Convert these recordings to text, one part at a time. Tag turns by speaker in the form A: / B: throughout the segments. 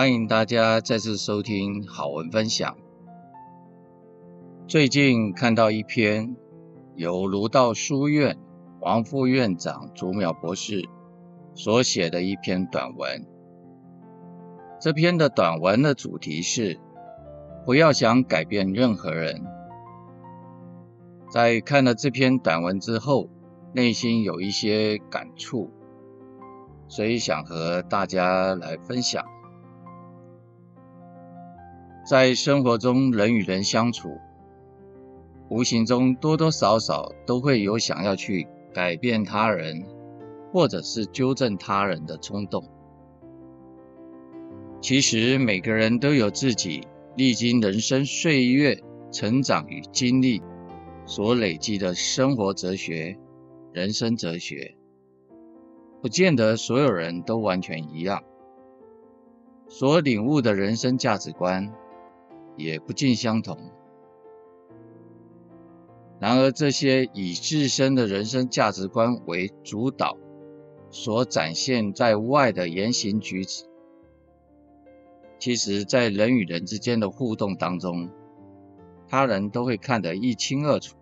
A: 欢迎大家再次收听好文分享。最近看到一篇由儒道书院王副院长竺邈博士所写的一篇短文。这篇的短文的主题是：不要想改变任何人。在看了这篇短文之后，内心有一些感触，所以想和大家来分享。在生活中，人与人相处，无形中多多少少都会有想要去改变他人，或者是纠正他人的冲动。其实每个人都有自己历经人生岁月、成长与经历所累积的生活哲学、人生哲学，不见得所有人都完全一样，所领悟的人生价值观。也不尽相同。然而，这些以自身的人生价值观为主导，所展现在外的言行举止，其实，在人与人之间的互动当中，他人都会看得一清二楚，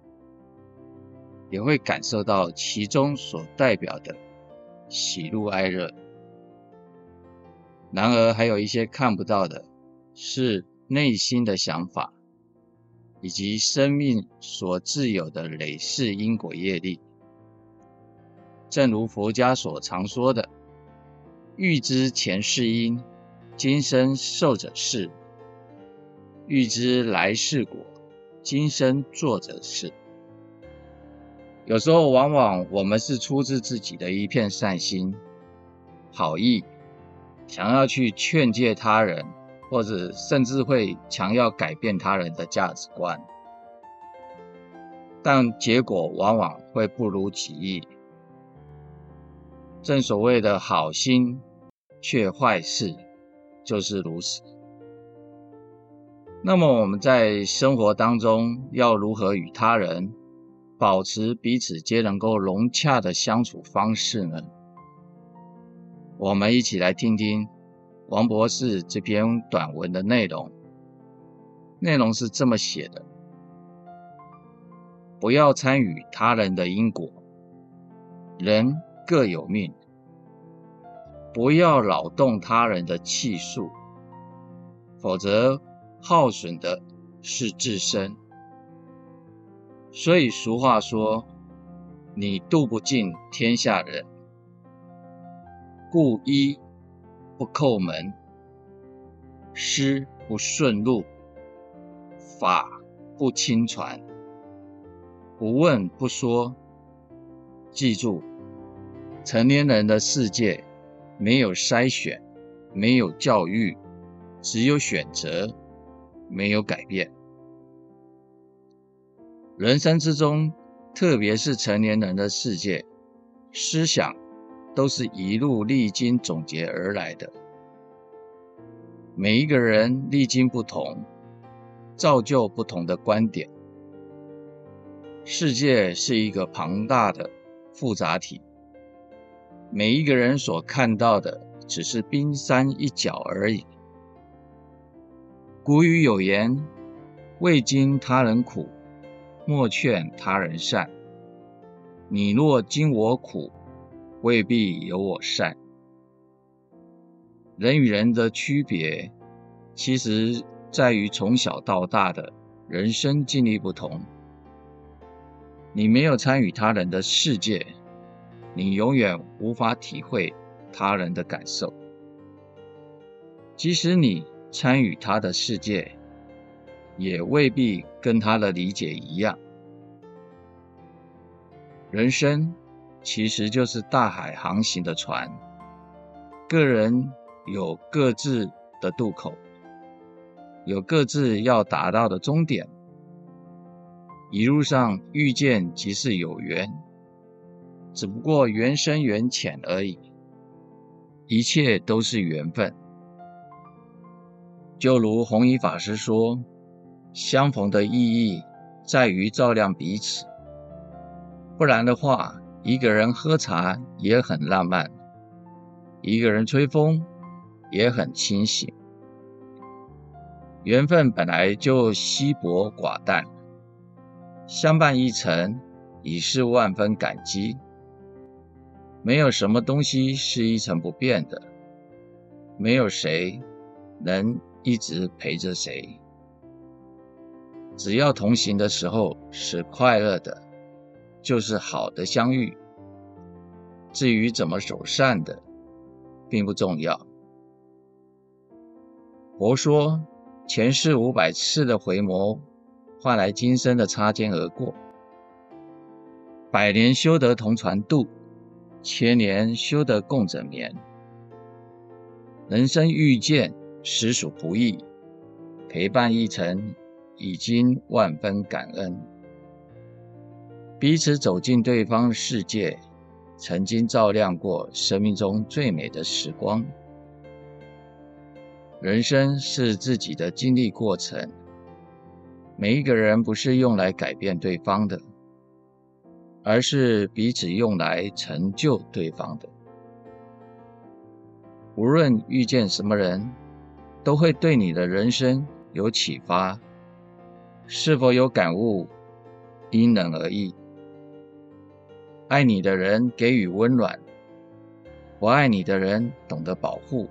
A: 也会感受到其中所代表的喜怒哀乐。然而，还有一些看不到的，是。内心的想法，以及生命所自有的累世因果业力，正如佛家所常说的：“欲知前世因，今生受者是；欲知来世果，今生作者是。”有时候，往往我们是出自自己的一片善心、好意，想要去劝诫他人。或者甚至会强要改变他人的价值观，但结果往往会不如己意。正所谓的好心却坏事，就是如此。那么我们在生活当中要如何与他人保持彼此皆能够融洽的相处方式呢？我们一起来听听。王博士这篇短文的内容，内容是这么写的：不要参与他人的因果，人各有命；不要扰动他人的气数，否则耗损的是自身。所以俗话说：“你度不尽天下人，故一。”不叩门，师不顺路，法不轻传，不问不说。记住，成年人的世界没有筛选，没有教育，只有选择，没有改变。人生之中，特别是成年人的世界，思想。都是一路历经总结而来的。每一个人历经不同，造就不同的观点。世界是一个庞大的复杂体，每一个人所看到的只是冰山一角而已。古语有言：“未经他人苦，莫劝他人善。”你若经我苦，未必有我善。人与人的区别，其实在于从小到大的人生经历不同。你没有参与他人的世界，你永远无法体会他人的感受。即使你参与他的世界，也未必跟他的理解一样。人生。其实就是大海航行的船，个人有各自的渡口，有各自要达到的终点。一路上遇见即是有缘，只不过缘深缘浅而已，一切都是缘分。就如弘一法师说：“相逢的意义在于照亮彼此，不然的话。”一个人喝茶也很浪漫，一个人吹风也很清醒。缘分本来就稀薄寡淡，相伴一程已是万分感激。没有什么东西是一成不变的，没有谁能一直陪着谁。只要同行的时候是快乐的，就是好的相遇。至于怎么走散的，并不重要。佛说，前世五百次的回眸，换来今生的擦肩而过。百年修得同船渡，千年修得共枕眠。人生遇见实属不易，陪伴一程已经万分感恩。彼此走进对方世界，曾经照亮过生命中最美的时光。人生是自己的经历过程，每一个人不是用来改变对方的，而是彼此用来成就对方的。无论遇见什么人，都会对你的人生有启发，是否有感悟，因人而异。爱你的人给予温暖，不爱你的人懂得保护。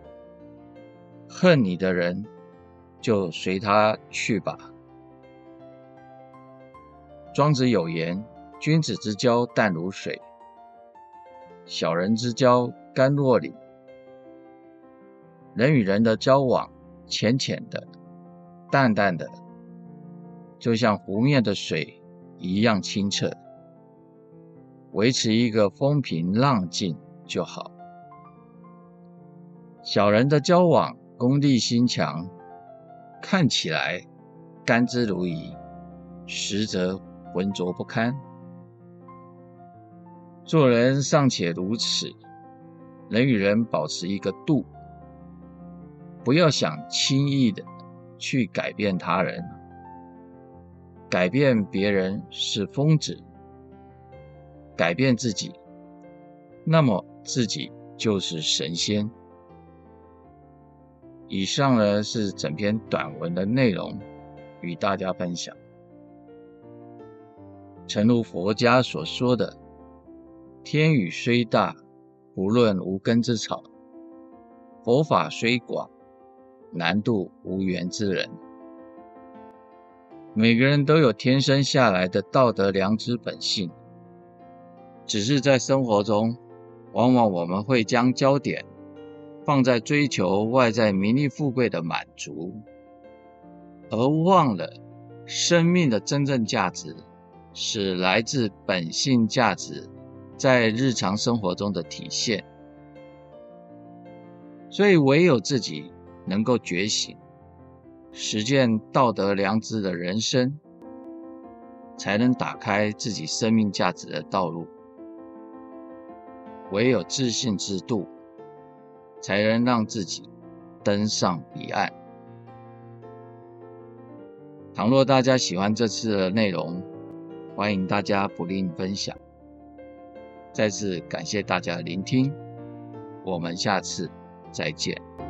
A: 恨你的人，就随他去吧。庄子有言：“君子之交淡如水，小人之交甘若醴。”人与人的交往，浅浅的、淡淡的，就像湖面的水一样清澈，维持一个风平浪静就好。小人的交往，功利心强，看起来甘之如饴，实则浑浊不堪。做人尚且如此，人与人保持一个度，不要想轻易的去改变他人。改变别人是疯子，改变自己，那么自己就是神仙。以上呢是整篇短文的内容，与大家分享。诚如佛家所说的：“天雨虽大，不论无根之草；佛法虽广，难度无缘之人。”每个人都有天生下来的道德良知本性，只是在生活中，往往我们会将焦点。放在追求外在名利富贵的满足，而忘了生命的真正价值是来自本性价值在日常生活中的体现。所以，唯有自己能够觉醒，实践道德良知的人生，才能打开自己生命价值的道路。唯有自信之度。才能让自己登上彼岸。倘若大家喜欢这次的内容，欢迎大家不吝分享。再次感谢大家的聆听，我们下次再见。